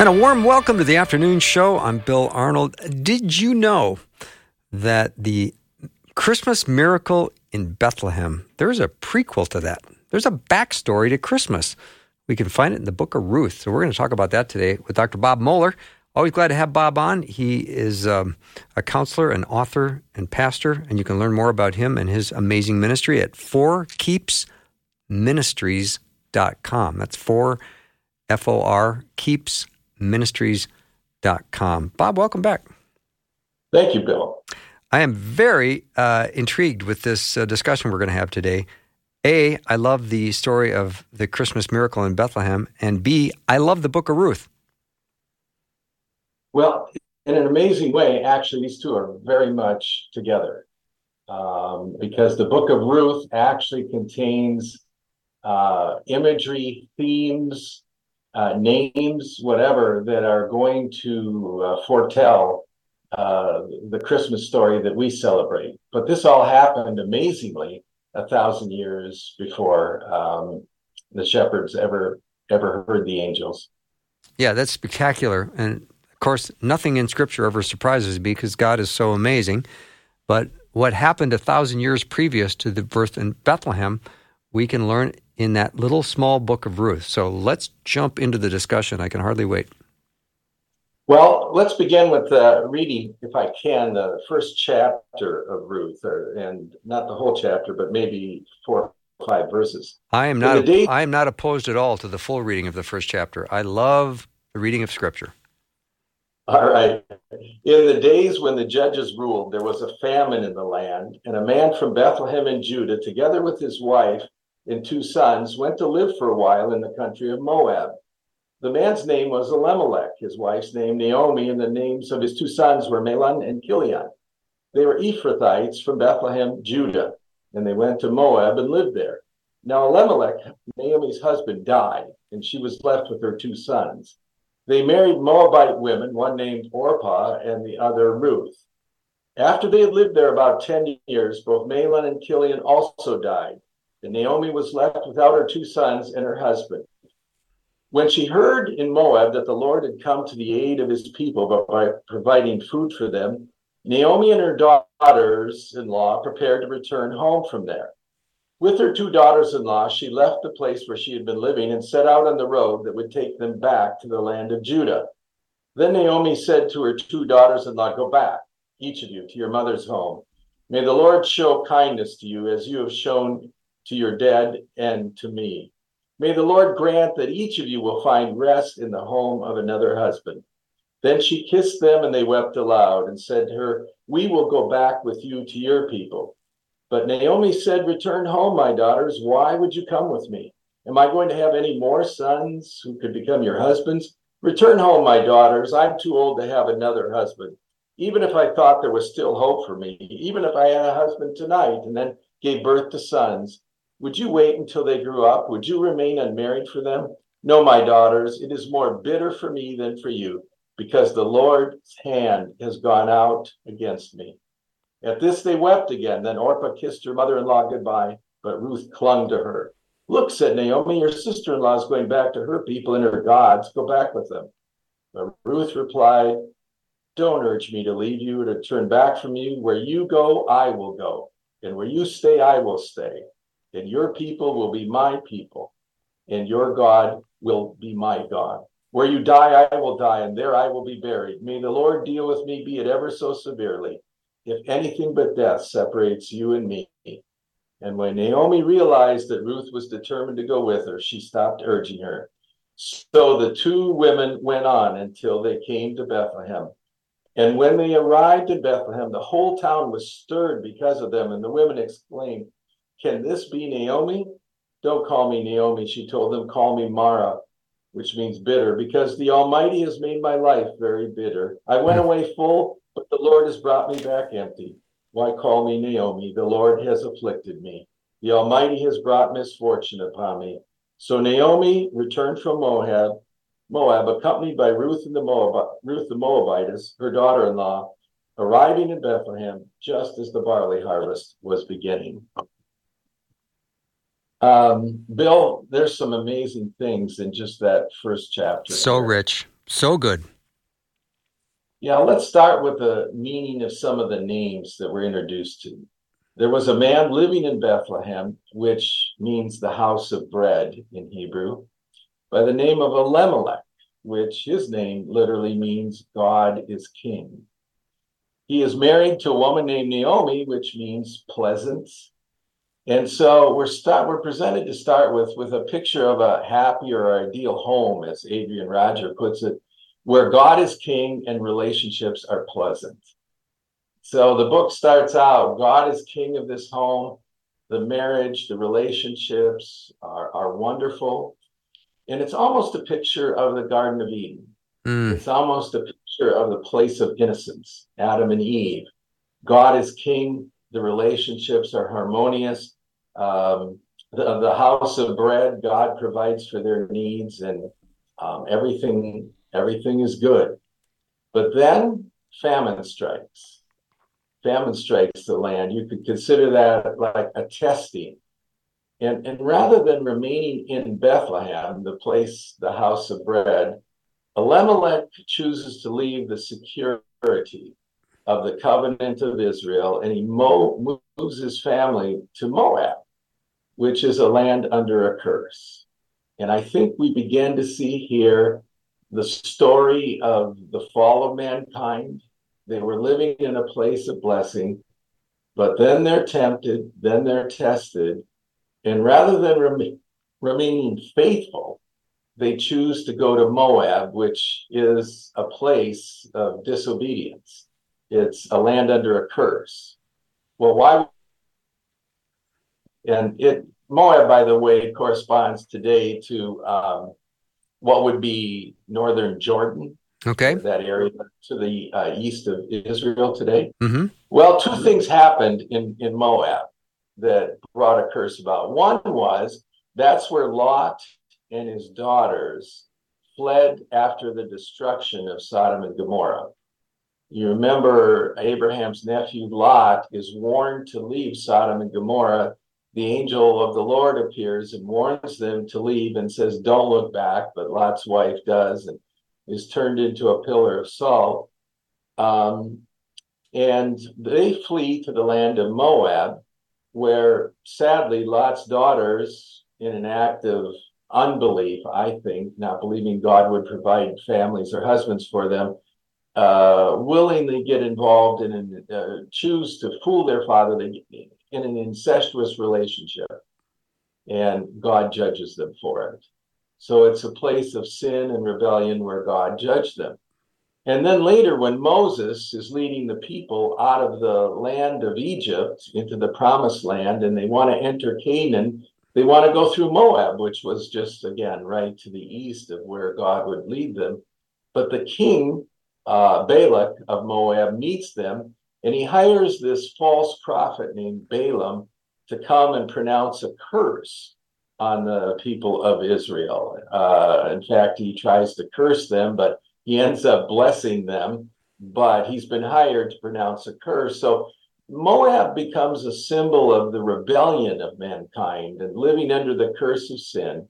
And a warm welcome to the afternoon show. I'm Bill Arnold. Did you know that the Christmas miracle in Bethlehem, there's a prequel to that? There's a backstory to Christmas. We can find it in the book of Ruth. So we're going to talk about that today with Dr. Bob Moeller. Always glad to have Bob on. He is um, a counselor, an author, and pastor, and you can learn more about him and his amazing ministry at forkeepsministries.com. That's four F O R keeps ministries.com. Bob, welcome back. Thank you, Bill. I am very uh, intrigued with this uh, discussion we're going to have today. A, I love the story of the Christmas miracle in Bethlehem. And B, I love the book of Ruth. Well, in an amazing way, actually, these two are very much together um, because the book of Ruth actually contains uh, imagery, themes, uh, names, whatever, that are going to uh, foretell uh, the Christmas story that we celebrate. But this all happened amazingly a thousand years before um, the shepherds ever ever heard the angels. Yeah, that's spectacular. And of course, nothing in Scripture ever surprises me because God is so amazing. But what happened a thousand years previous to the birth in Bethlehem, we can learn in that little small book of Ruth. So let's jump into the discussion. I can hardly wait. Well, let's begin with uh, reading, if I can, the first chapter of Ruth, or, and not the whole chapter, but maybe four or five verses. I am not. Day- I am not opposed at all to the full reading of the first chapter. I love the reading of Scripture. All right. In the days when the judges ruled, there was a famine in the land, and a man from Bethlehem in Judah, together with his wife and two sons, went to live for a while in the country of Moab. The man's name was Elimelech, his wife's name Naomi, and the names of his two sons were Mahlon and Chilion. They were Ephrathites from Bethlehem, Judah, and they went to Moab and lived there. Now Elimelech, Naomi's husband, died, and she was left with her two sons. They married Moabite women, one named Orpah and the other Ruth. After they had lived there about 10 years, both Mahlon and Chilion also died and Naomi was left without her two sons and her husband. When she heard in Moab that the Lord had come to the aid of his people by providing food for them, Naomi and her daughters in law prepared to return home from there. With her two daughters in law, she left the place where she had been living and set out on the road that would take them back to the land of Judah. Then Naomi said to her two daughters in law, Go back, each of you, to your mother's home. May the Lord show kindness to you as you have shown to your dead and to me. May the Lord grant that each of you will find rest in the home of another husband. Then she kissed them, and they wept aloud and said to her, We will go back with you to your people. But Naomi said, Return home, my daughters. Why would you come with me? Am I going to have any more sons who could become your husbands? Return home, my daughters. I'm too old to have another husband. Even if I thought there was still hope for me, even if I had a husband tonight and then gave birth to sons, would you wait until they grew up? Would you remain unmarried for them? No, my daughters, it is more bitter for me than for you, because the Lord's hand has gone out against me. At this they wept again. Then Orpah kissed her mother in law goodbye, but Ruth clung to her. Look, said Naomi, your sister in law is going back to her people and her gods. Go back with them. But Ruth replied, Don't urge me to leave you or to turn back from you. Where you go, I will go. And where you stay, I will stay and your people will be my people, and your God will be my God. Where you die, I will die, and there I will be buried. May the Lord deal with me, be it ever so severely, if anything but death separates you and me. And when Naomi realized that Ruth was determined to go with her, she stopped urging her. So the two women went on until they came to Bethlehem. And when they arrived in Bethlehem, the whole town was stirred because of them, and the women exclaimed, can this be Naomi? Don't call me Naomi, she told them. Call me Mara, which means bitter, because the Almighty has made my life very bitter. I went hmm. away full, but the Lord has brought me back empty. Why call me Naomi? The Lord has afflicted me. The Almighty has brought misfortune upon me. So Naomi returned from Moab, Moab, accompanied by Ruth and the Moab, Ruth the Moabitess, her daughter-in-law, arriving in Bethlehem just as the barley harvest was beginning. Um, Bill, there's some amazing things in just that first chapter. So rich, so good. Yeah, let's start with the meaning of some of the names that we're introduced to. There was a man living in Bethlehem, which means the house of bread in Hebrew, by the name of Elimelech, which his name literally means God is king. He is married to a woman named Naomi, which means pleasant. And so we're start we're presented to start with with a picture of a happy or ideal home, as Adrian Roger puts it, where God is king and relationships are pleasant. So the book starts out, God is king of this home. The marriage, the relationships are, are wonderful. And it's almost a picture of the Garden of Eden. Mm. It's almost a picture of the place of innocence, Adam and Eve. God is king, the relationships are harmonious. Um, the, the house of bread, God provides for their needs, and um, everything everything is good. But then famine strikes. Famine strikes the land. You could consider that like a testing. And, and rather than remaining in Bethlehem, the place, the house of bread, Elimelech chooses to leave the security of the covenant of Israel and he mo- moves his family to Moab, which is a land under a curse. And I think we begin to see here the story of the fall of mankind. They were living in a place of blessing, but then they're tempted, then they're tested. And rather than rem- remaining faithful, they choose to go to Moab, which is a place of disobedience. It's a land under a curse. Well, why? And it Moab, by the way, corresponds today to um, what would be northern Jordan. Okay. That area to the uh, east of Israel today. Mm-hmm. Well, two things happened in, in Moab that brought a curse about. One was that's where Lot and his daughters fled after the destruction of Sodom and Gomorrah. You remember Abraham's nephew Lot is warned to leave Sodom and Gomorrah. The angel of the Lord appears and warns them to leave and says, Don't look back. But Lot's wife does and is turned into a pillar of salt. Um, and they flee to the land of Moab, where sadly Lot's daughters, in an act of unbelief, I think, not believing God would provide families or husbands for them, uh, willingly get involved in and uh, choose to fool their father in an incestuous relationship, and God judges them for it. So it's a place of sin and rebellion where God judged them. And then later, when Moses is leading the people out of the land of Egypt into the promised land, and they want to enter Canaan, they want to go through Moab, which was just, again, right to the east of where God would lead them. But the king, uh, Balak of Moab, meets them, and he hires this false prophet named Balaam to come and pronounce a curse on the people of Israel. Uh, in fact, he tries to curse them, but he ends up blessing them. But he's been hired to pronounce a curse. So Moab becomes a symbol of the rebellion of mankind and living under the curse of sin.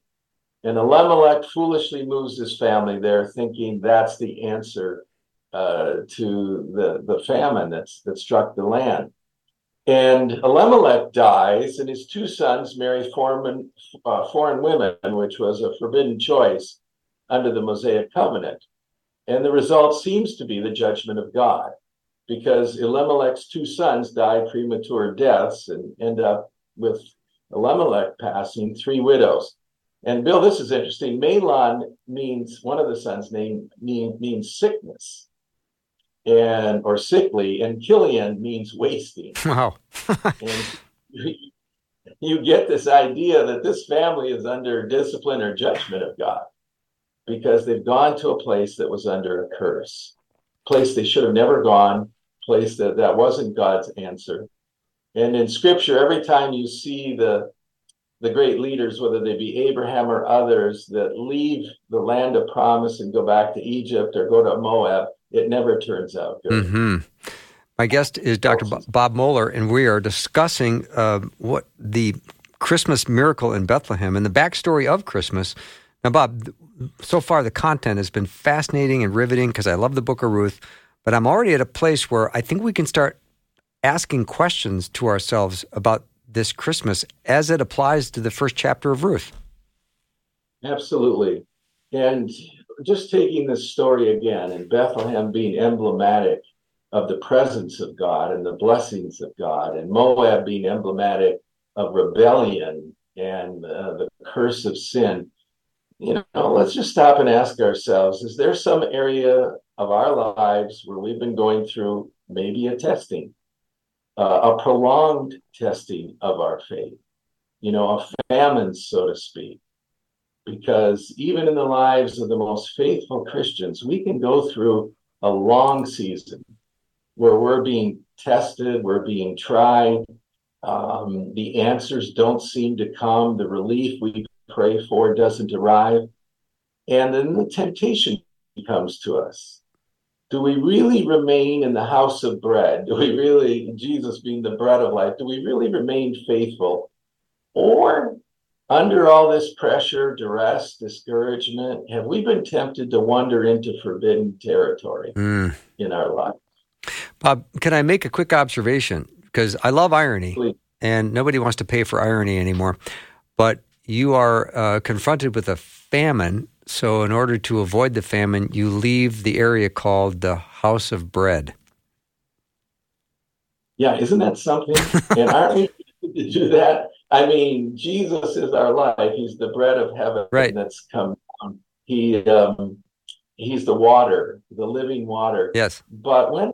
And Elimelech foolishly moves his family there, thinking that's the answer uh, to the, the famine that's, that struck the land. And Elimelech dies, and his two sons marry foreign, uh, foreign women, which was a forbidden choice under the Mosaic covenant. And the result seems to be the judgment of God, because Elimelech's two sons die premature deaths and end up with Elimelech passing three widows. And Bill, this is interesting. Mahlon means one of the sons' name mean, means sickness and or sickly, and Chilion means wasting. Wow. and you, you get this idea that this family is under discipline or judgment of God. because they've gone to a place that was under a curse, place they should have never gone, place that that wasn't God's answer. And in Scripture, every time you see the the great leaders, whether they be Abraham or others, that leave the land of promise and go back to Egypt or go to Moab, it never turns out good. Mm-hmm. My guest is Dr. Bob Moeller, and we are discussing uh, what the Christmas miracle in Bethlehem and the backstory of Christmas. Now, Bob, so far the content has been fascinating and riveting because I love the book of Ruth, but I'm already at a place where I think we can start asking questions to ourselves about this Christmas as it applies to the first chapter of Ruth. Absolutely. And just taking this story again and Bethlehem being emblematic of the presence of God and the blessings of God, and Moab being emblematic of rebellion and uh, the curse of sin. You know, let's just stop and ask ourselves is there some area of our lives where we've been going through maybe a testing, uh, a prolonged testing of our faith, you know, a famine, so to speak? Because even in the lives of the most faithful Christians, we can go through a long season where we're being tested, we're being tried. Um, the answers don't seem to come. The relief we pray for doesn't arrive. And then the temptation comes to us. Do we really remain in the house of bread? Do we really, Jesus being the bread of life, do we really remain faithful? Or under all this pressure, duress, discouragement, have we been tempted to wander into forbidden territory mm. in our life? Bob, can I make a quick observation? Because I love irony, Please. and nobody wants to pay for irony anymore. But you are uh, confronted with a famine. So, in order to avoid the famine, you leave the area called the House of Bread. Yeah, isn't that something? and aren't we to do that? I mean, Jesus is our life. He's the bread of heaven right. that's come down. He um, he's the water, the living water. Yes. But when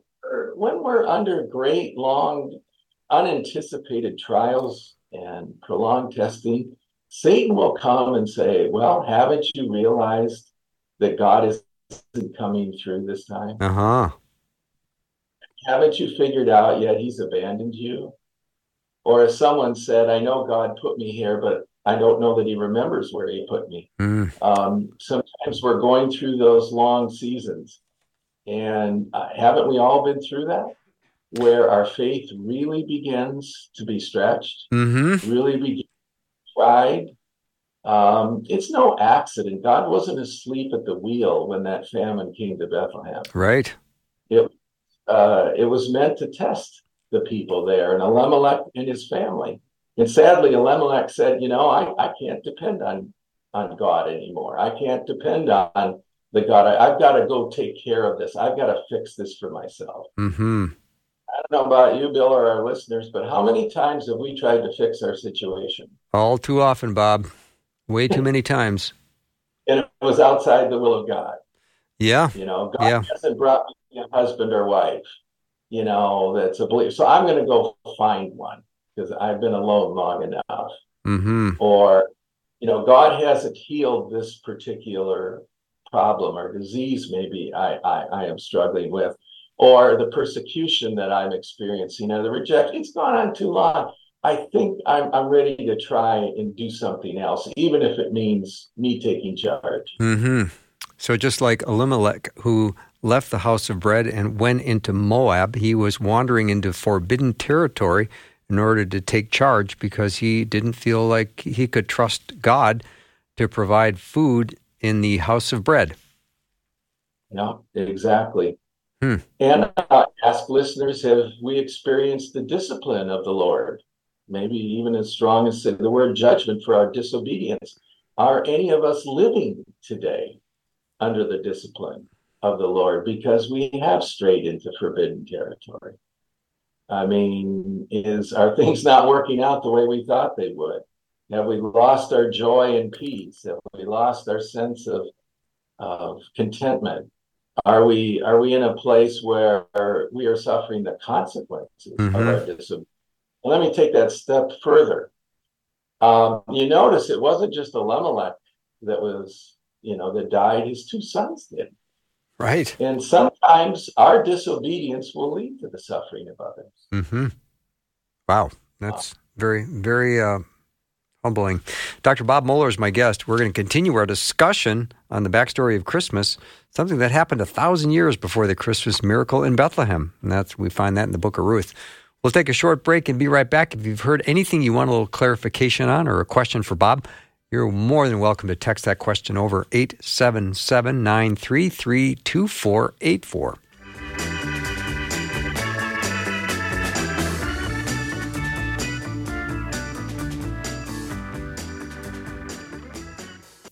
when we're under great, long, unanticipated trials and prolonged testing, Satan will come and say, Well, haven't you realized that God isn't coming through this time? Uh huh. Haven't you figured out yet he's abandoned you? Or as someone said, I know God put me here, but I don't know that he remembers where he put me. Mm. Um, sometimes we're going through those long seasons and uh, haven't we all been through that? Where our faith really begins to be stretched, mm-hmm. really begins tried. Um, it's no accident. God wasn't asleep at the wheel when that famine came to Bethlehem. Right. It uh, it was meant to test the people there, and Elimelech and his family. And sadly, Elimelech said, "You know, I, I can't depend on on God anymore. I can't depend on the God, I, have got to go take care of this. I've got to fix this for myself. Mm-hmm. I don't know about you, Bill, or our listeners, but how many times have we tried to fix our situation? All too often, Bob. Way too many times. and it was outside the will of God. Yeah. You know, God yeah. hasn't brought me a husband or wife, you know, that's a belief. So I'm going to go find one because I've been alone long enough. Mm-hmm. Or, you know, God hasn't healed this particular problem or disease maybe I, I, I am struggling with, or the persecution that I'm experiencing or the rejection. It's gone on too long. I think I'm, I'm ready to try and do something else, even if it means me taking charge. Mm-hmm. So, just like Elimelech, who left the house of bread and went into Moab, he was wandering into forbidden territory in order to take charge because he didn't feel like he could trust God to provide food in the house of bread. Yeah, exactly. Hmm. And uh, ask listeners have we experienced the discipline of the Lord? Maybe even as strong as the word judgment for our disobedience. Are any of us living today under the discipline of the Lord because we have strayed into forbidden territory? I mean, is are things not working out the way we thought they would? Have we lost our joy and peace? Have we lost our sense of, of contentment? Are we are we in a place where we are suffering the consequences mm-hmm. of our disobedience? Let me take that step further. Um, you notice it wasn't just Elimelech that was you know, that died, his two sons did. Right. And sometimes our disobedience will lead to the suffering of others. Mm-hmm. Wow. That's wow. very, very uh, humbling. Dr. Bob Moeller is my guest. We're going to continue our discussion on the backstory of Christmas, something that happened a thousand years before the Christmas miracle in Bethlehem. And that's we find that in the book of Ruth. We'll take a short break and be right back. If you've heard anything you want a little clarification on or a question for Bob, you're more than welcome to text that question over 877 933 2484.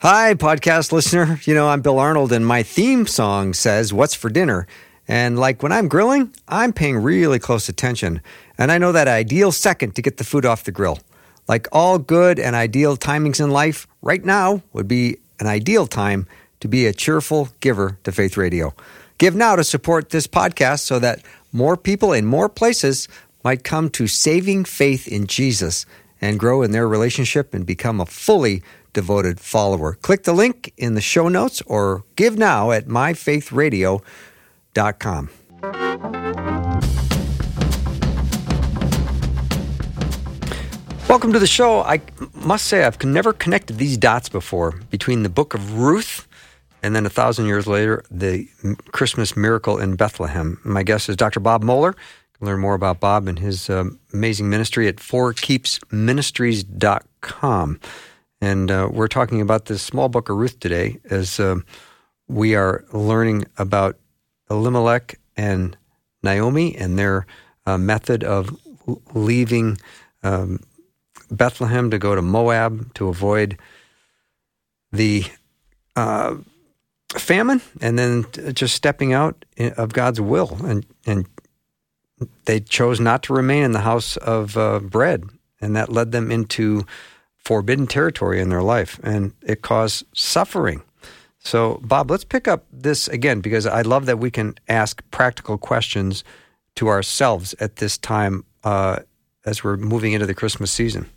Hi, podcast listener. You know, I'm Bill Arnold, and my theme song says, What's for dinner? And like when I'm grilling, I'm paying really close attention. And I know that ideal second to get the food off the grill. Like all good and ideal timings in life, right now would be an ideal time to be a cheerful giver to Faith Radio. Give now to support this podcast so that more people in more places might come to saving faith in Jesus and grow in their relationship and become a fully devoted follower. Click the link in the show notes or give now at myfaithradio.com. Welcome to the show. I must say, I've never connected these dots before between the book of Ruth and then a thousand years later, the Christmas miracle in Bethlehem. My guest is Dr. Bob Moeller. You can learn more about Bob and his um, amazing ministry at forkeepsministries.com. And uh, we're talking about this small book of Ruth today as uh, we are learning about Elimelech and Naomi and their uh, method of leaving um, Bethlehem to go to Moab to avoid the uh, famine, and then just stepping out of God's will, and and they chose not to remain in the house of uh, bread, and that led them into forbidden territory in their life, and it caused suffering. So, Bob, let's pick up this again because I love that we can ask practical questions to ourselves at this time uh, as we're moving into the Christmas season.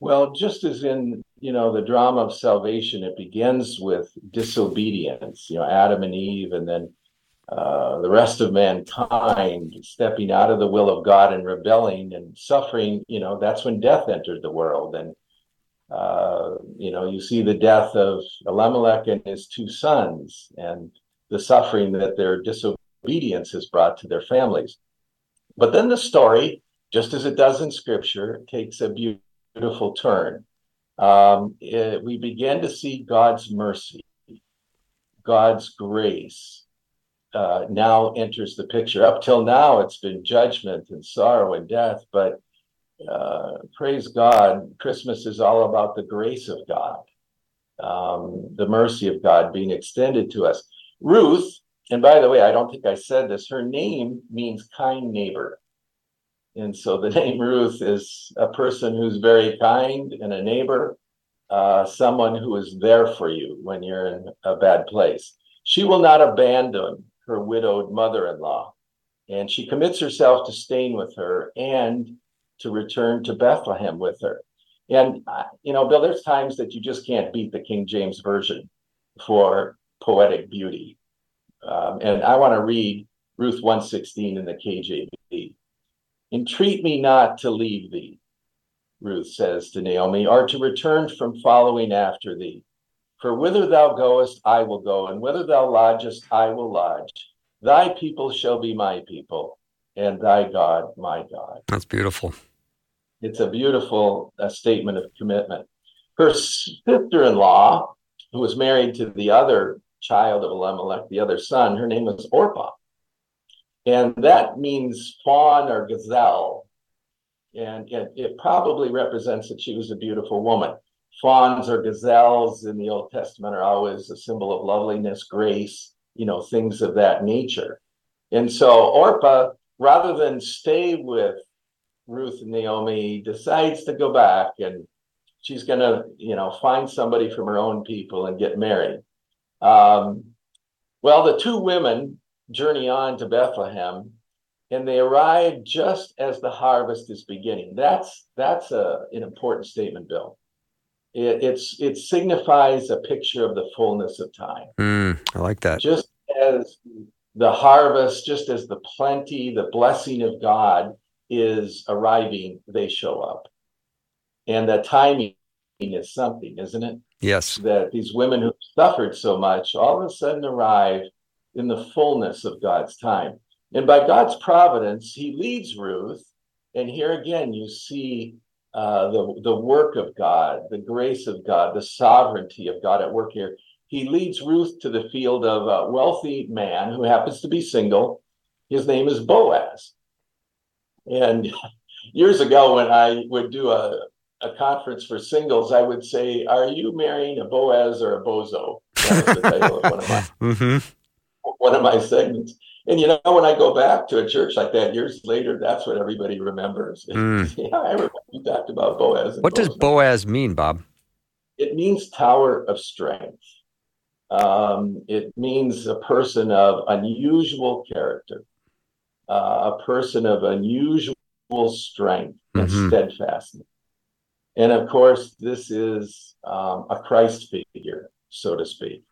Well, just as in you know the drama of salvation, it begins with disobedience. You know, Adam and Eve, and then uh, the rest of mankind stepping out of the will of God and rebelling and suffering. You know, that's when death entered the world, and uh, you know you see the death of Elimelech and his two sons, and the suffering that their disobedience has brought to their families. But then the story, just as it does in Scripture, takes a beautiful beautiful turn. Um, it, we begin to see God's mercy, God's grace uh, now enters the picture. Up till now, it's been judgment and sorrow and death, but uh, praise God, Christmas is all about the grace of God, um, the mercy of God being extended to us. Ruth, and by the way, I don't think I said this, her name means kind neighbor. And so the name Ruth is a person who's very kind and a neighbor, uh, someone who is there for you when you're in a bad place. She will not abandon her widowed mother in law, and she commits herself to staying with her and to return to Bethlehem with her. And, uh, you know, Bill, there's times that you just can't beat the King James Version for poetic beauty. Um, and I want to read Ruth 116 in the KJV. Entreat me not to leave thee, Ruth says to Naomi, or to return from following after thee. For whither thou goest, I will go, and whither thou lodgest, I will lodge. Thy people shall be my people, and thy God my God. That's beautiful. It's a beautiful uh, statement of commitment. Her sister in law, who was married to the other child of Elimelech, the other son, her name was Orpah. And that means fawn or gazelle. And it, it probably represents that she was a beautiful woman. Fawns or gazelles in the Old Testament are always a symbol of loveliness, grace, you know, things of that nature. And so Orpah, rather than stay with Ruth and Naomi, decides to go back and she's going to, you know, find somebody from her own people and get married. Um, well, the two women journey on to Bethlehem, and they arrive just as the harvest is beginning. That's that's a, an important statement, Bill. It, it's it signifies a picture of the fullness of time. Mm, I like that. Just as the harvest, just as the plenty, the blessing of God is arriving, they show up. And the timing is something, isn't it? Yes. That these women who suffered so much all of a sudden arrive in the fullness of God's time. And by God's providence, he leads Ruth. And here again, you see uh, the, the work of God, the grace of God, the sovereignty of God at work here. He leads Ruth to the field of a wealthy man who happens to be single. His name is Boaz. And years ago, when I would do a, a conference for singles, I would say, Are you marrying a Boaz or a bozo? That was the title of one of my, mm-hmm. One of my segments. And you know, when I go back to a church like that years later, that's what everybody remembers. Mm. yeah, I remember you talked about Boaz. what does Boaz mean, Bob? It means tower of strength. Um, it means a person of unusual character, uh, a person of unusual strength and mm-hmm. steadfastness. And of course, this is um, a Christ figure, so to speak.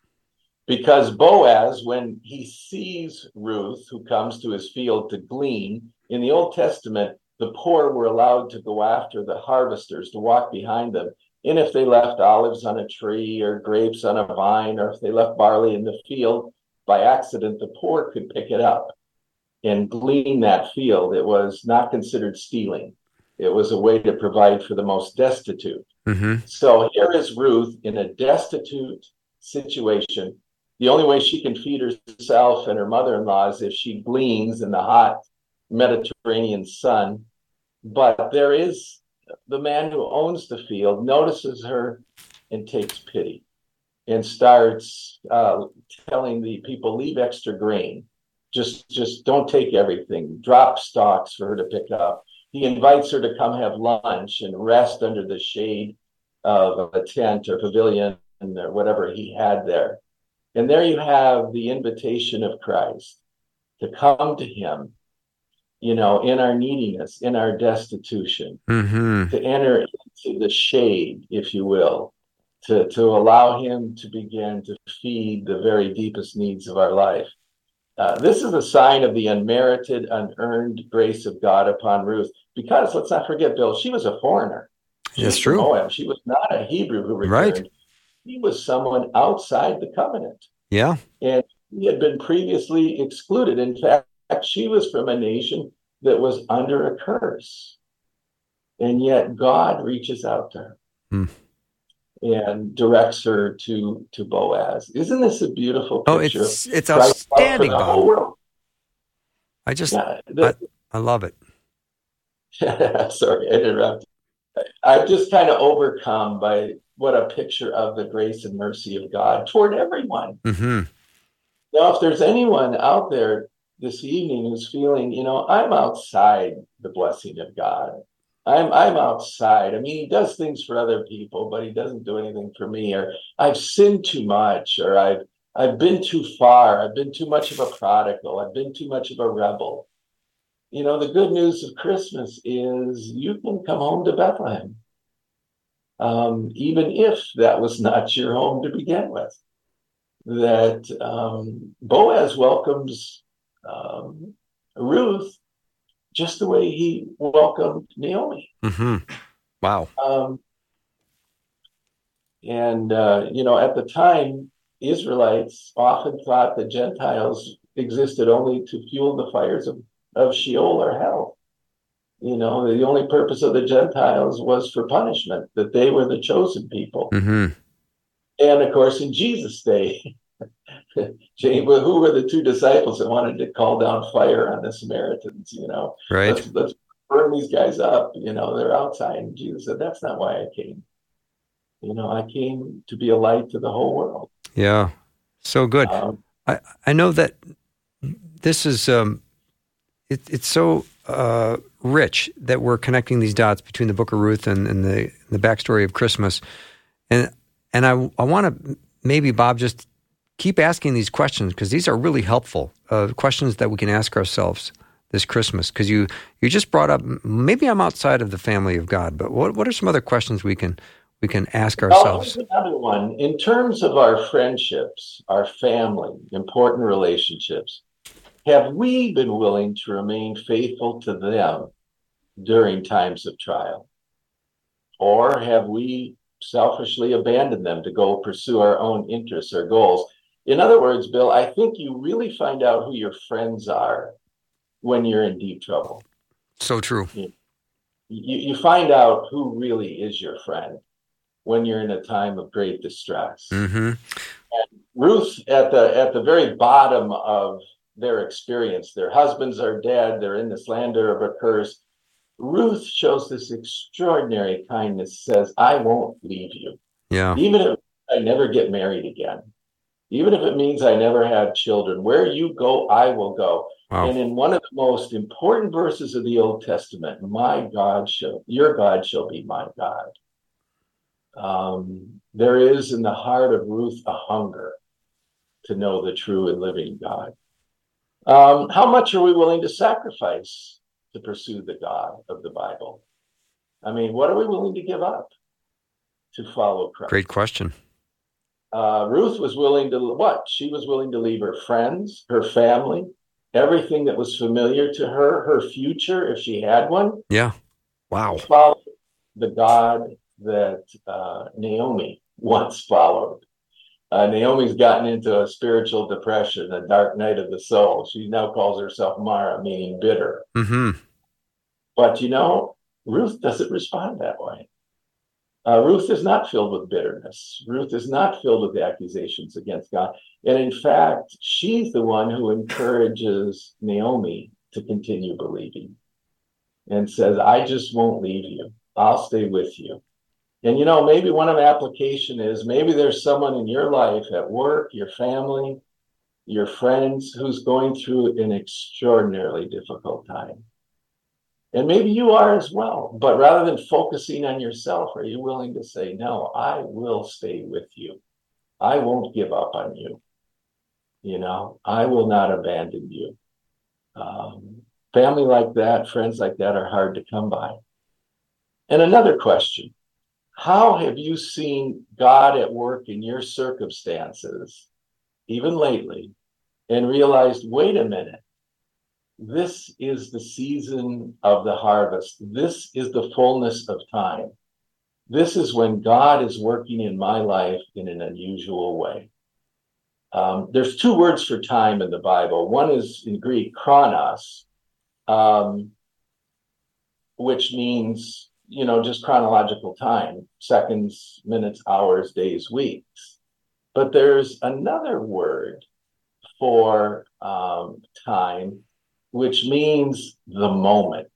Because Boaz, when he sees Ruth, who comes to his field to glean, in the Old Testament, the poor were allowed to go after the harvesters to walk behind them. And if they left olives on a tree or grapes on a vine, or if they left barley in the field by accident, the poor could pick it up and glean that field. It was not considered stealing, it was a way to provide for the most destitute. Mm-hmm. So here is Ruth in a destitute situation the only way she can feed herself and her mother-in-law is if she gleans in the hot Mediterranean sun. But there is the man who owns the field notices her and takes pity and starts uh, telling the people leave extra grain. Just just don't take everything. Drop stalks for her to pick up. He invites her to come have lunch and rest under the shade of a tent or pavilion or whatever he had there and there you have the invitation of Christ to come to him, you know, in our neediness, in our destitution, mm-hmm. to enter into the shade, if you will, to, to allow him to begin to feed the very deepest needs of our life. Uh, this is a sign of the unmerited, unearned grace of God upon Ruth. Because let's not forget, Bill, she was a foreigner. She That's true. Moab. She was not a Hebrew who returned. Right he was someone outside the covenant. Yeah. And he had been previously excluded. In fact, she was from a nation that was under a curse. And yet God reaches out to her hmm. and directs her to to Boaz. Isn't this a beautiful oh, picture? Oh, it's it's outstanding, Bob. I just yeah, the, I, I love it. Sorry, I interrupted. I'm just kind of overcome by what a picture of the grace and mercy of God toward everyone. Mm-hmm. Now, if there's anyone out there this evening who's feeling, you know, I'm outside the blessing of God. I'm I'm outside. I mean, he does things for other people, but he doesn't do anything for me. Or I've sinned too much, or I've I've been too far. I've been too much of a prodigal. I've been too much of a rebel. You know, the good news of Christmas is you can come home to Bethlehem um, even if that was not your home to begin with. That um, Boaz welcomes um, Ruth just the way he welcomed Naomi. Mm-hmm. Wow. Um, and, uh, you know, at the time, Israelites often thought that Gentiles existed only to fuel the fires of, of Sheol or hell. You know, the only purpose of the Gentiles was for punishment, that they were the chosen people. Mm-hmm. And of course, in Jesus' day, who were the two disciples that wanted to call down fire on the Samaritans? You know, right? Let's, let's burn these guys up. You know, they're outside. And Jesus said, "That's not why I came. You know, I came to be a light to the whole world." Yeah, so good. Um, I I know that this is um, it, it's so uh, rich that we're connecting these dots between the Book of Ruth and, and the the backstory of Christmas, and and I I want to maybe Bob just keep asking these questions because these are really helpful uh, questions that we can ask ourselves this Christmas. Because you you just brought up maybe I'm outside of the family of God, but what what are some other questions we can we can ask ourselves. Oh, another one. In terms of our friendships, our family, important relationships, have we been willing to remain faithful to them during times of trial? Or have we selfishly abandoned them to go pursue our own interests or goals? In other words, Bill, I think you really find out who your friends are when you're in deep trouble. So true. You, you, find out who really is your friend when you're in a time of great distress. Mm-hmm. And Ruth, at the at the very bottom of their experience, their husbands are dead, they're in this land of a curse. Ruth shows this extraordinary kindness, says, I won't leave you. Yeah. Even if I never get married again, even if it means I never have children, where you go, I will go. Wow. And in one of the most important verses of the Old Testament, my God shall, your God shall be my God. Um, there is in the heart of Ruth a hunger to know the true and living God. Um, how much are we willing to sacrifice to pursue the God of the Bible? I mean, what are we willing to give up to follow Christ? Great question. Uh, Ruth was willing to what? She was willing to leave her friends, her family, everything that was familiar to her, her future, if she had one. Yeah. Wow. Follow the God that uh, Naomi once followed. Uh, Naomi's gotten into a spiritual depression, a dark night of the soul. She now calls herself Mara, meaning bitter. Mm-hmm. But you know, Ruth doesn't respond that way. Uh, Ruth is not filled with bitterness. Ruth is not filled with accusations against God. And in fact, she's the one who encourages Naomi to continue believing and says, I just won't leave you. I'll stay with you. And you know, maybe one of application is maybe there's someone in your life at work, your family, your friends who's going through an extraordinarily difficult time. And maybe you are as well. But rather than focusing on yourself, are you willing to say, No, I will stay with you? I won't give up on you. You know, I will not abandon you. Um, family like that, friends like that are hard to come by. And another question How have you seen God at work in your circumstances, even lately, and realized, wait a minute, this is the season of the harvest. This is the fullness of time. This is when God is working in my life in an unusual way. Um, there's two words for time in the Bible. One is in Greek, chronos, um, which means, you know, just chronological time seconds, minutes, hours, days, weeks. But there's another word for um, time which means the moment.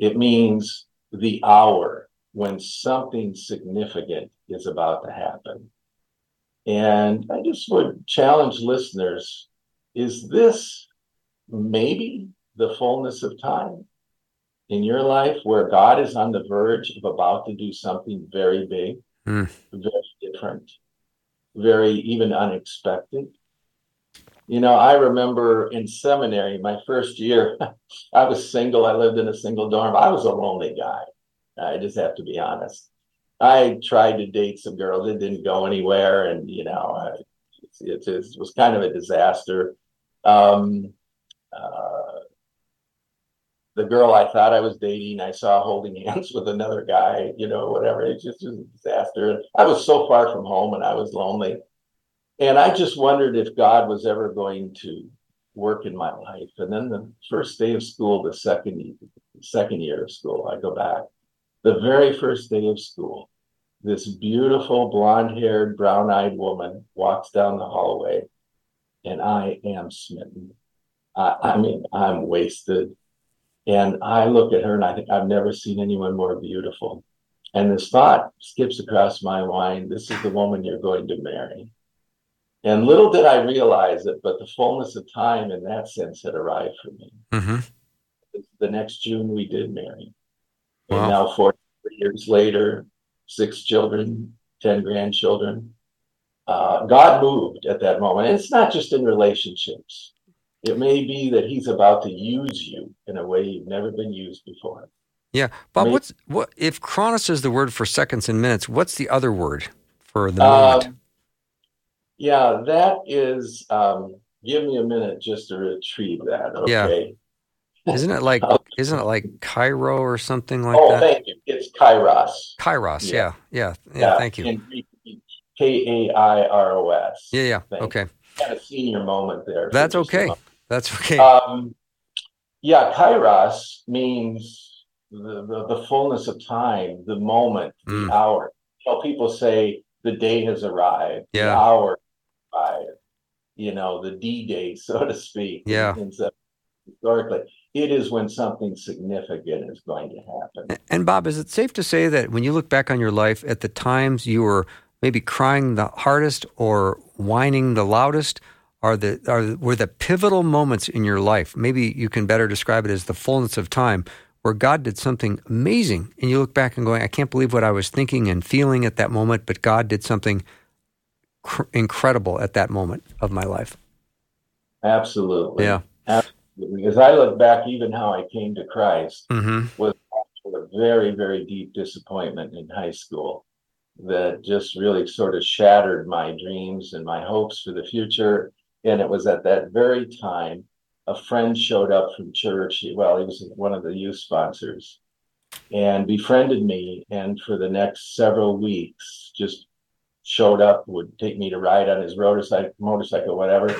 It means the hour when something significant is about to happen. And I just would challenge listeners is this maybe the fullness of time in your life where God is on the verge of about to do something very big, mm. very different, very even unexpected? You know, I remember in seminary, my first year, I was single. I lived in a single dorm. I was a lonely guy. I just have to be honest. I tried to date some girls. It didn't go anywhere. And, you know, it, it, it was kind of a disaster. Um, uh, the girl I thought I was dating, I saw holding hands with another guy, you know, whatever. It just was a disaster. I was so far from home and I was lonely. And I just wondered if God was ever going to work in my life. And then the first day of school, the second second year of school, I go back. The very first day of school, this beautiful blonde-haired, brown-eyed woman walks down the hallway, and I am smitten. I, I mean, I'm wasted. And I look at her and I think I've never seen anyone more beautiful. And this thought skips across my mind this is the woman you're going to marry. And little did I realize it, but the fullness of time in that sense had arrived for me. Mm-hmm. The next June, we did marry. Wow. And now, four years later, six children, 10 grandchildren. Uh, God moved at that moment. And it's not just in relationships, it may be that He's about to use you in a way you've never been used before. Yeah, Bob. What's what if chronos is the word for seconds and minutes? What's the other word for the moment? Um, yeah, that is. Um, give me a minute just to retrieve that. Yeah. Isn't it like isn't it like Cairo or something like oh, that? Oh, thank you. It's Kairos. Kairos. Yeah. Yeah. yeah, yeah, Thank you. K A I R O S. Yeah, yeah. Thank Okay, Kind of senior moment there. that's okay. moment. That's okay. Um, yeah, Kairos means the, the, the fullness of time, the moment, the Mm. hour. You know, people say the day has arrived, the Yeah. hour arrived, you know, the D day, so to speak. Yeah. in some- historically, it is when something significant is going to happen. And Bob, is it safe to say that when you look back on your life, at the times you were maybe crying the hardest or whining the loudest, are the are were the pivotal moments in your life? Maybe you can better describe it as the fullness of time, where God did something amazing, and you look back and going, "I can't believe what I was thinking and feeling at that moment," but God did something cr- incredible at that moment of my life. Absolutely. Yeah. Absolutely. As I look back, even how I came to Christ, hmm with a very, very deep disappointment in high school that just really sort of shattered my dreams and my hopes for the future. And it was at that very time a friend showed up from church. Well, he was one of the youth sponsors and befriended me. And for the next several weeks, just showed up, would take me to ride on his motorcycle, motorcycle, whatever.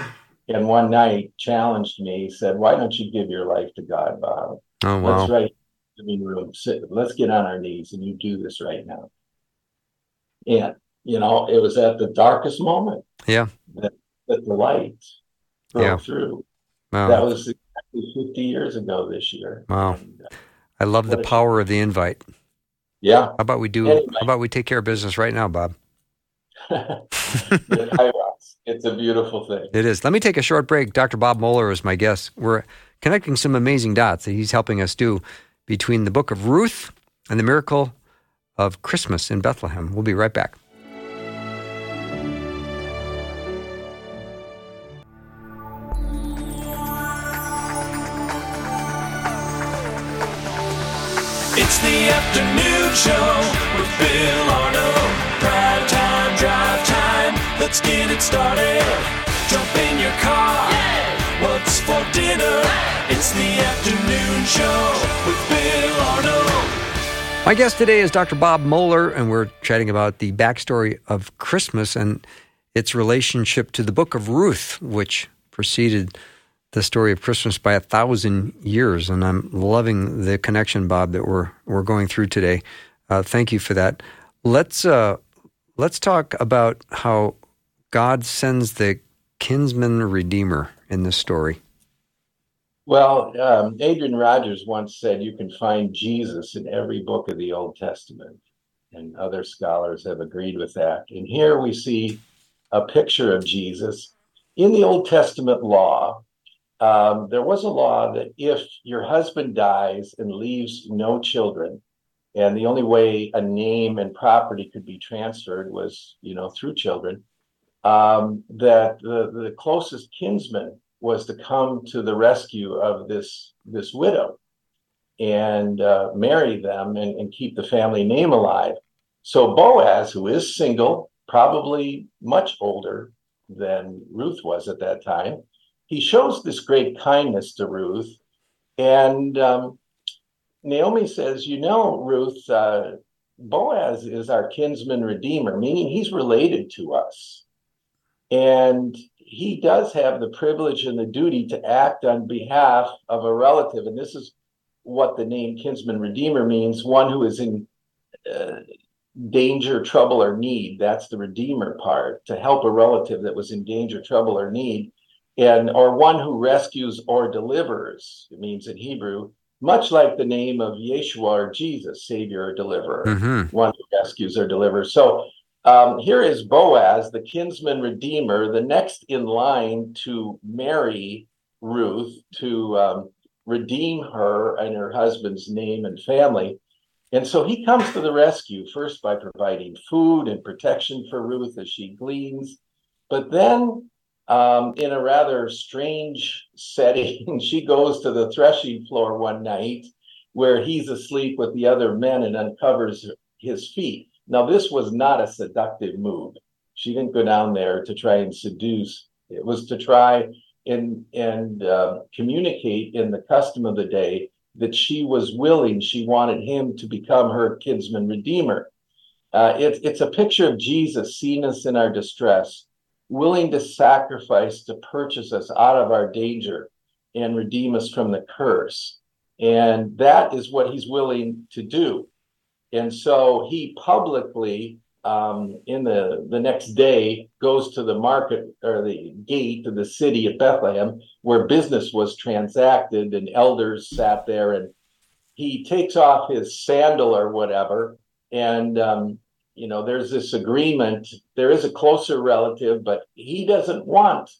And one night challenged me, said, Why don't you give your life to God, Bob? Oh wow! Let's right living room. Sit. Let's get on our knees and you do this right now. And you know, it was at the darkest moment Yeah. that, that the light broke Yeah. through. Wow! That was exactly 50 years ago this year. Wow. And, uh, I love the a- power of the invite. yeah. How about we do? Anyway. How about we take care of business right now, Bob? It's a beautiful thing. It is. Let me take a short break. Dr. Bob Moeller is my guest. We're connecting some amazing dots that he's helping us do between the book of Ruth and the miracle of Christmas in Bethlehem. We'll be right back. The afternoon show with Bill Arnold. Prime time, drive time. Let's get it started. Jump in your car. What's for dinner? It's the afternoon show with Bill Arnold. My guest today is Dr. Bob Moeller, and we're chatting about the backstory of Christmas and its relationship to the book of Ruth, which preceded the story of Christmas by a thousand years. And I'm loving the connection, Bob, that we're we're going through today. Uh, thank you for that. Let's uh, let's talk about how God sends the kinsman redeemer in this story. Well, um, Adrian Rogers once said you can find Jesus in every book of the Old Testament, and other scholars have agreed with that. And here we see a picture of Jesus. In the Old Testament law, um, there was a law that if your husband dies and leaves no children, and the only way a name and property could be transferred was, you know, through children, um, that the, the closest kinsman was to come to the rescue of this this widow and uh, marry them and, and keep the family name alive. So Boaz, who is single, probably much older than Ruth was at that time, he shows this great kindness to Ruth. And um, Naomi says, You know, Ruth, uh, Boaz is our kinsman redeemer, meaning he's related to us. And he does have the privilege and the duty to act on behalf of a relative. And this is what the name kinsman redeemer means one who is in uh, danger, trouble, or need. That's the redeemer part to help a relative that was in danger, trouble, or need. And or one who rescues or delivers, it means in Hebrew, much like the name of Yeshua or Jesus, Savior or Deliverer mm-hmm. one who rescues or delivers. So um, here is Boaz, the kinsman redeemer, the next in line to marry Ruth, to um, redeem her and her husband's name and family. And so he comes to the rescue first by providing food and protection for Ruth as she gleans, but then um, in a rather strange setting, she goes to the threshing floor one night where he's asleep with the other men and uncovers his feet. Now, this was not a seductive move. She didn't go down there to try and seduce. It was to try and and uh, communicate in the custom of the day that she was willing. She wanted him to become her kinsman redeemer. Uh, it, it's a picture of Jesus seeing us in our distress, willing to sacrifice to purchase us out of our danger and redeem us from the curse. And that is what he's willing to do. And so he publicly, um, in the, the next day, goes to the market or the gate of the city of Bethlehem where business was transacted and elders sat there. And he takes off his sandal or whatever. And, um, you know, there's this agreement. There is a closer relative, but he doesn't want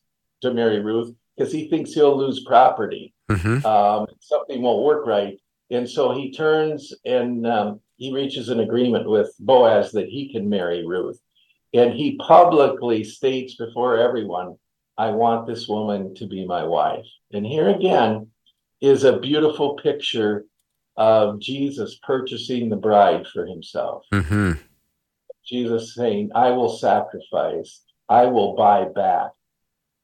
to marry Ruth because he thinks he'll lose property. Mm-hmm. Um, something won't work right. And so he turns and um, he reaches an agreement with Boaz that he can marry Ruth. And he publicly states before everyone, I want this woman to be my wife. And here again is a beautiful picture of Jesus purchasing the bride for himself. Mm-hmm. Jesus saying, I will sacrifice, I will buy back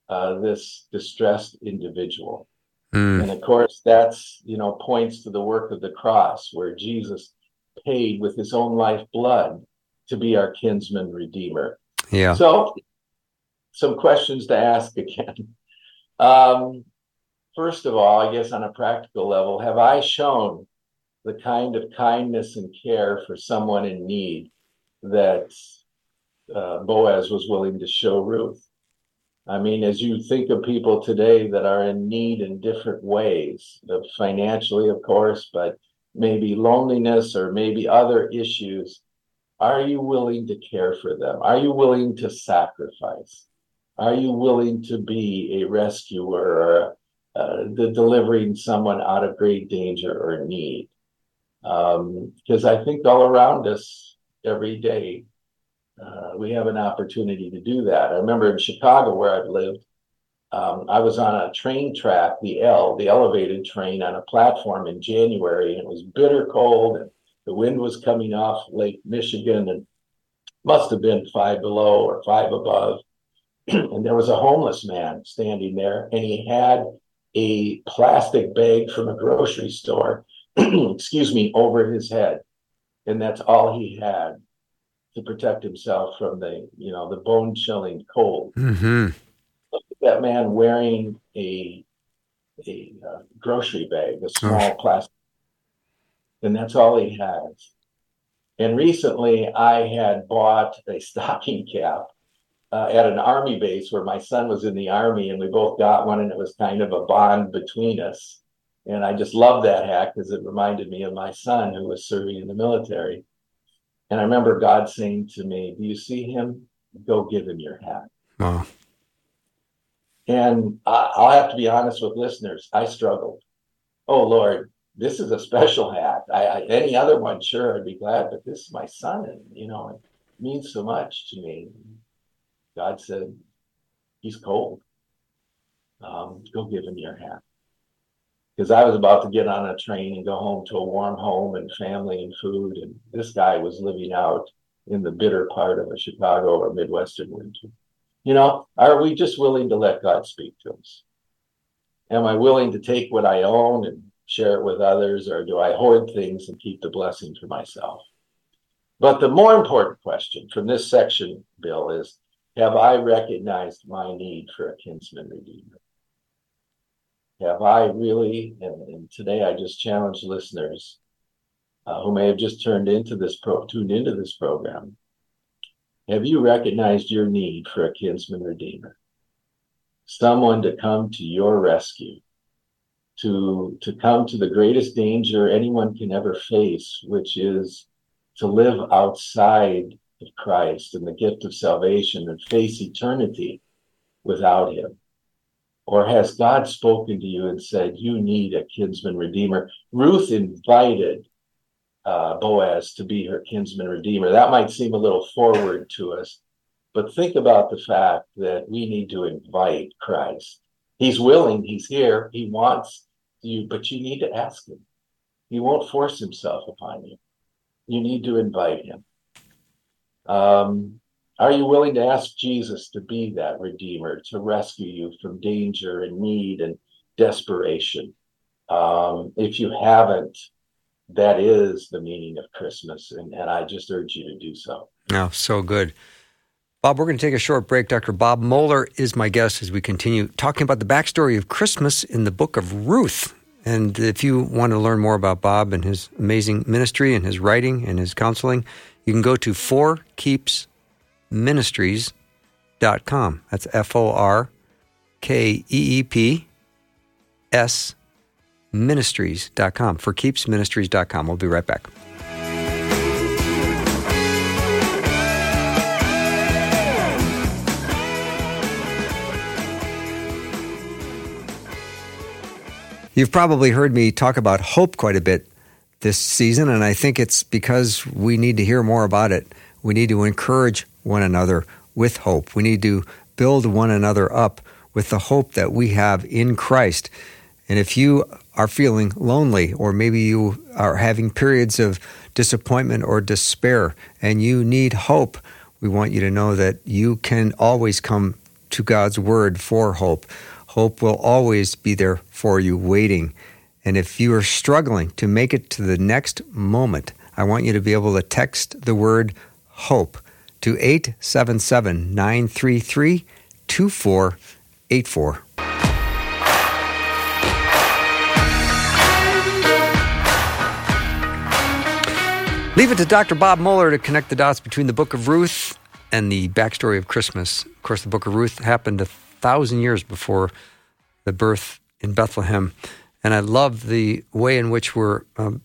uh, this distressed individual. Mm. And of course, that's, you know, points to the work of the cross where Jesus paid with his own life blood to be our kinsman redeemer. Yeah. So, some questions to ask again. Um, first of all, I guess on a practical level, have I shown the kind of kindness and care for someone in need that uh, Boaz was willing to show Ruth? I mean, as you think of people today that are in need in different ways, financially, of course, but maybe loneliness or maybe other issues, are you willing to care for them? Are you willing to sacrifice? Are you willing to be a rescuer or uh, the delivering someone out of great danger or need? Because um, I think all around us every day, uh, we have an opportunity to do that. I remember in Chicago where I've lived, um, I was on a train track, the L, the elevated train on a platform in January, and it was bitter cold, and the wind was coming off Lake Michigan, and must have been five below or five above. and there was a homeless man standing there, and he had a plastic bag from a grocery store, excuse me, over his head, and that's all he had to protect himself from the, you know, the bone chilling cold. Mm-hmm. Look at that man wearing a a uh, grocery bag, a small plastic, and that's all he has. And recently, I had bought a stocking cap uh, at an army base where my son was in the army, and we both got one, and it was kind of a bond between us. And I just loved that hat because it reminded me of my son who was serving in the military. And I remember God saying to me, Do you see him? Go give him your hat. Wow. And I, I'll have to be honest with listeners, I struggled. Oh, Lord, this is a special hat. I, I, any other one, sure, I'd be glad, but this is my son, and you know, it means so much to me. God said, He's cold. Um, go give him your hat because I was about to get on a train and go home to a warm home and family and food. And this guy was living out in the bitter part of a Chicago or Midwestern winter. You know, are we just willing to let God speak to us? Am I willing to take what I own and share it with others, or do I hoard things and keep the blessing for myself? But the more important question from this section, Bill, is have I recognized my need for a kinsman redeemer? Have I really, and, and today I just challenge listeners uh, who may have just turned into this pro, tuned into this program. Have you recognized your need for a kinsman redeemer? Someone to come to your rescue, to to come to the greatest danger anyone can ever face, which is to live outside of Christ and the gift of salvation and face eternity without him. Or has God spoken to you and said, You need a kinsman redeemer? Ruth invited uh, Boaz to be her kinsman redeemer. That might seem a little forward to us, but think about the fact that we need to invite Christ. He's willing, he's here, he wants you, but you need to ask him. He won't force himself upon you. You need to invite him. Um, are you willing to ask Jesus to be that redeemer, to rescue you from danger and need and desperation? Um, if you haven't, that is the meaning of Christmas, and, and I just urge you to do so. Oh, so good. Bob, we're going to take a short break. Dr. Bob Moeller is my guest as we continue talking about the backstory of Christmas in the book of Ruth. And if you want to learn more about Bob and his amazing ministry and his writing and his counseling, you can go to forkeepsministries.com. That's F O R K E E P S ministries.com. Forkeepsministries.com. We'll be right back. You've probably heard me talk about hope quite a bit this season, and I think it's because we need to hear more about it. We need to encourage one another with hope. We need to build one another up with the hope that we have in Christ. And if you are feeling lonely, or maybe you are having periods of disappointment or despair, and you need hope, we want you to know that you can always come to God's Word for hope. Hope will always be there for you, waiting. And if you are struggling to make it to the next moment, I want you to be able to text the word hope to 877 933 2484. Leave it to Dr. Bob Moeller to connect the dots between the book of Ruth and the backstory of Christmas. Of course, the book of Ruth happened a thousand years before the birth in Bethlehem. And I love the way in which we're um,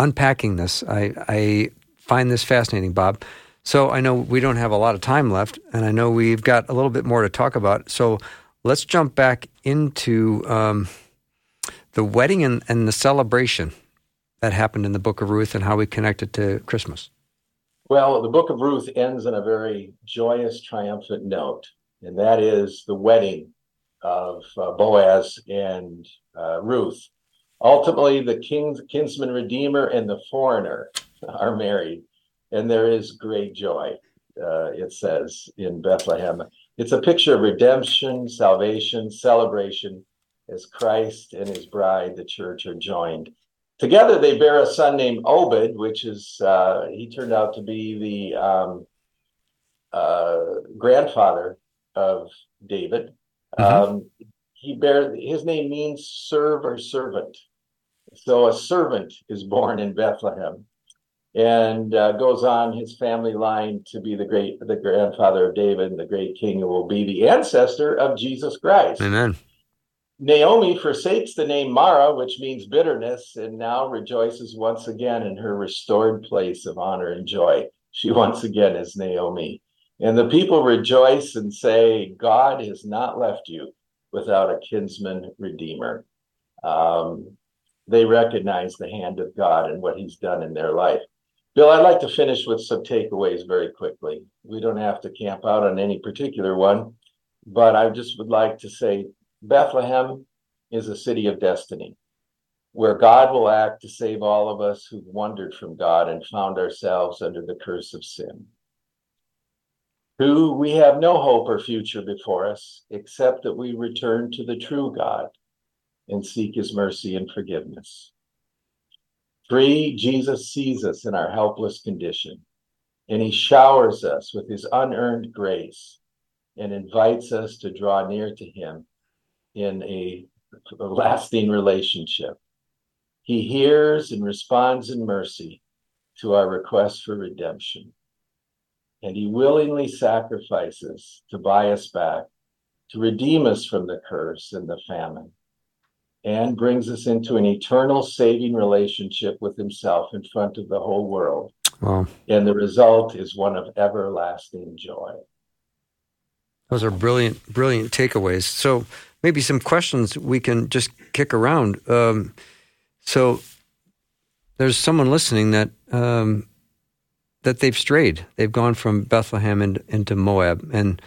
unpacking this. I, I find this fascinating, Bob. So I know we don't have a lot of time left, and I know we've got a little bit more to talk about. So let's jump back into um, the wedding and, and the celebration that happened in the book of Ruth and how we connect it to Christmas. Well, the book of Ruth ends on a very joyous, triumphant note, and that is the wedding of uh, Boaz and uh, Ruth. Ultimately, the kinsman redeemer and the foreigner are married, and there is great joy, uh, it says in Bethlehem. It's a picture of redemption, salvation, celebration as Christ and his bride, the church, are joined. Together, they bear a son named Obed, which is, uh, he turned out to be the um, uh, grandfather of David. Mm-hmm. Um, he bear his name means serve or servant. So a servant is born in Bethlehem, and uh, goes on his family line to be the great the grandfather of David, the great king who will be the ancestor of Jesus Christ. Amen. Naomi forsakes the name Mara, which means bitterness, and now rejoices once again in her restored place of honor and joy. She once again is Naomi. And the people rejoice and say, God has not left you without a kinsman redeemer. Um, they recognize the hand of God and what he's done in their life. Bill, I'd like to finish with some takeaways very quickly. We don't have to camp out on any particular one, but I just would like to say Bethlehem is a city of destiny where God will act to save all of us who've wandered from God and found ourselves under the curse of sin who we have no hope or future before us except that we return to the true God and seek his mercy and forgiveness. Three, Jesus sees us in our helpless condition and he showers us with his unearned grace and invites us to draw near to him in a, lasting relationship. He hears and responds in mercy to our request for redemption and he willingly sacrifices to buy us back, to redeem us from the curse and the famine, and brings us into an eternal saving relationship with himself in front of the whole world. Wow. And the result is one of everlasting joy. Those are brilliant, brilliant takeaways. So, maybe some questions we can just kick around. Um, so, there's someone listening that um, that they've strayed. They've gone from Bethlehem into Moab, and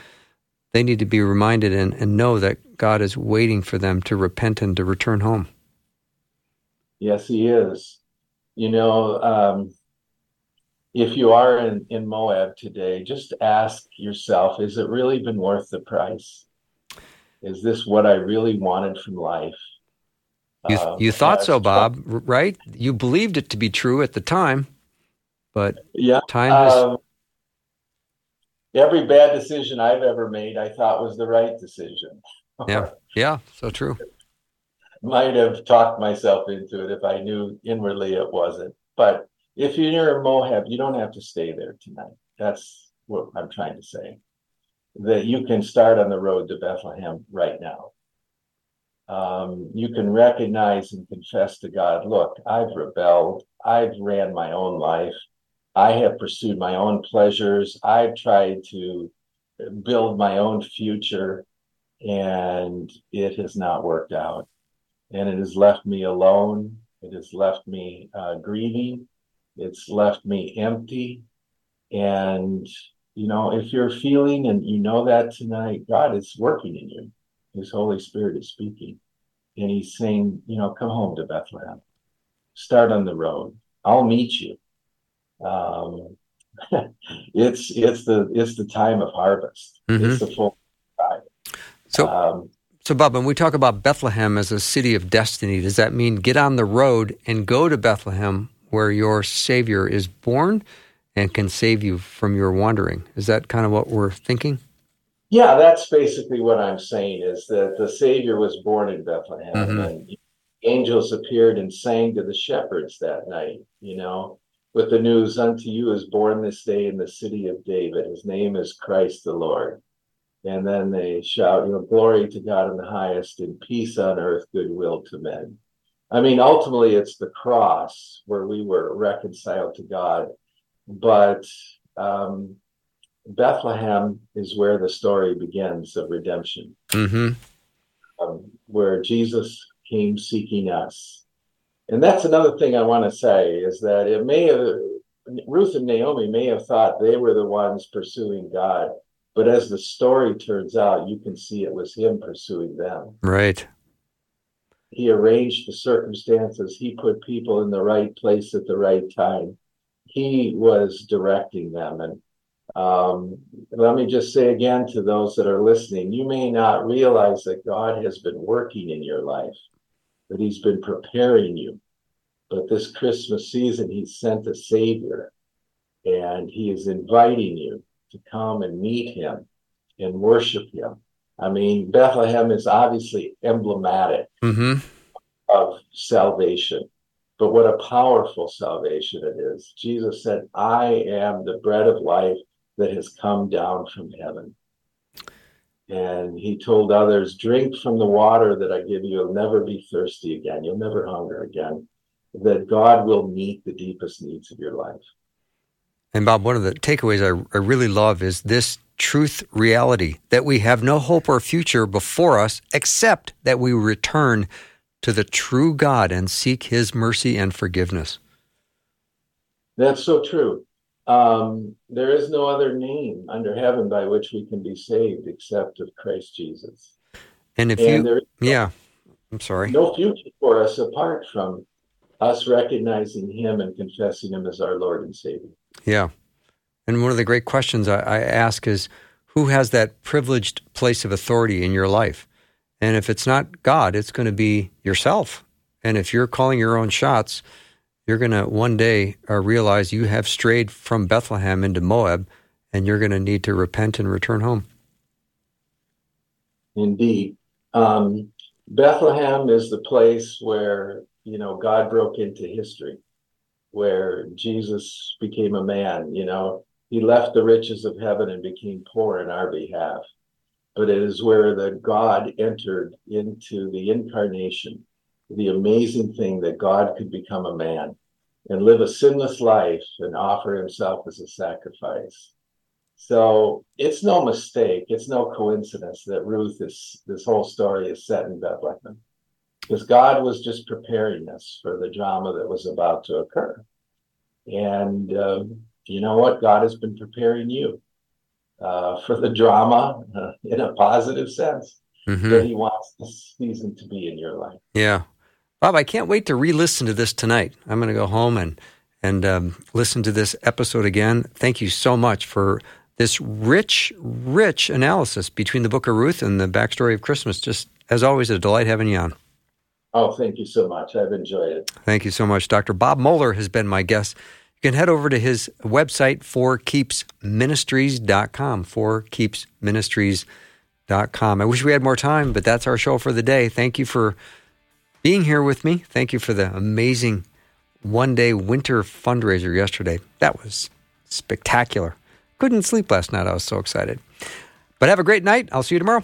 they need to be reminded and, and know that God is waiting for them to repent and to return home. Yes, He is. You know, um, if you are in, in Moab today, just ask yourself, is it really been worth the price? Is this what I really wanted from life? You, Um, you thought so, Bob, right? You believed it to be true at the time, but Yeah. time has. Um, every bad decision I've ever made, I thought was the right decision. Yeah. yeah, so true. Might have talked myself into it if I knew inwardly it wasn't. But if you're in Moab, you don't have to stay there tonight. That's what I'm trying to say. That you can start on the road to Bethlehem right now. Um, you can recognize and confess to God, look, I've rebelled. I've ran my own life. I have pursued my own pleasures. I've tried to build my own future, and it has not worked out. And it has left me alone. It has left me uh, grieving. It's left me empty. And, you know, if you're feeling and you know that tonight, God is working in you. His Holy Spirit is speaking. And He's saying, you know, come home to Bethlehem. Start on the road. I'll meet you. Um, it's it's the it's the time of harvest. It's the full time. So, Um, so Bob, when we talk about Bethlehem as a city of destiny, does that mean get on the road and go to Bethlehem where your Savior is born and can save you from your wandering? Is that kind of what we're thinking? Yeah, that's basically what I'm saying is that the Savior was born in Bethlehem Mhm. and angels appeared and sang to the shepherds that night, you know, with the news unto you is born this day in the city of David. His name is Christ the Lord. And then they shout, you know, glory to God in the highest and peace on earth, goodwill to men. I mean, ultimately, it's the cross where we were reconciled to God. But um, Bethlehem is where the story begins of redemption, Mm-hmm. um, where Jesus came seeking us. And that's another thing I want to say is that it may have, Ruth and Naomi may have thought they were the ones pursuing God. But as the story turns out, you can see it was Him pursuing them. Right. He arranged the circumstances, He put people in the right place at the right time. He was directing them. And um, let me just say again to those that are listening you may not realize that God has been working in your life, that He's been preparing you. But this Christmas season, He sent a Savior, and He is inviting you to come and meet Him and worship Him. I mean, Bethlehem is obviously emblematic Mm-hmm. of salvation. But what a powerful salvation it is. Jesus said, I am the bread of life that has come down from heaven. And he told others, Drink from the water that I give you. You'll never be thirsty again. You'll never hunger again. That God will meet the deepest needs of your life. And Bob, one of the takeaways I, I really love is this truth reality that we have no hope or future before us except that we return to the true God and seek his mercy and forgiveness. That's so true. Um, there is no other name under heaven by which we can be saved except of Christ Jesus. And if and you, there is yeah, I'm sorry. no future for us apart from us recognizing him and confessing him as our Lord and Savior. Yeah. And one of the great questions I, I ask is who has that privileged place of authority in your life? And if it's not God, it's going to be yourself. And if you're calling your own shots, you're going to one day uh, realize you have strayed from Bethlehem into Moab, and you're going to need to repent and return home. Indeed. Um, Bethlehem is the place where, you know, God broke into history, where Jesus became a man, you know, he left the riches of heaven and became poor in our behalf. But it is where the God entered into the incarnation, the amazing thing that God could become a man and live a sinless life and offer himself as a sacrifice. So it's no mistake, it's no coincidence that Ruth is this whole story is set in Bethlehem. Because God was just preparing us for the drama that was about to occur. And um, you know what? God has been preparing you uh, for the drama uh, in a positive sense hmm that He wants this season to be in your life. Yeah. Bob, I can't wait to re-listen to this tonight. I'm going to go home and and um, listen to this episode again. Thank you so much for this rich, rich analysis between the Book of Ruth and the backstory of Christmas. Just as always, a delight having you on. Oh, thank you so much. I've enjoyed it. Thank you so much. Dr. Bob Moeller has been my guest. You can head over to his website, forkeepsministries.com, forkeepsministries.com. I wish we had more time, but that's our show for the day. Thank you for being here with me. Thank you for the amazing one day winter fundraiser yesterday. That was spectacular. Couldn't sleep last night. I was so excited. But have a great night. I'll see you tomorrow.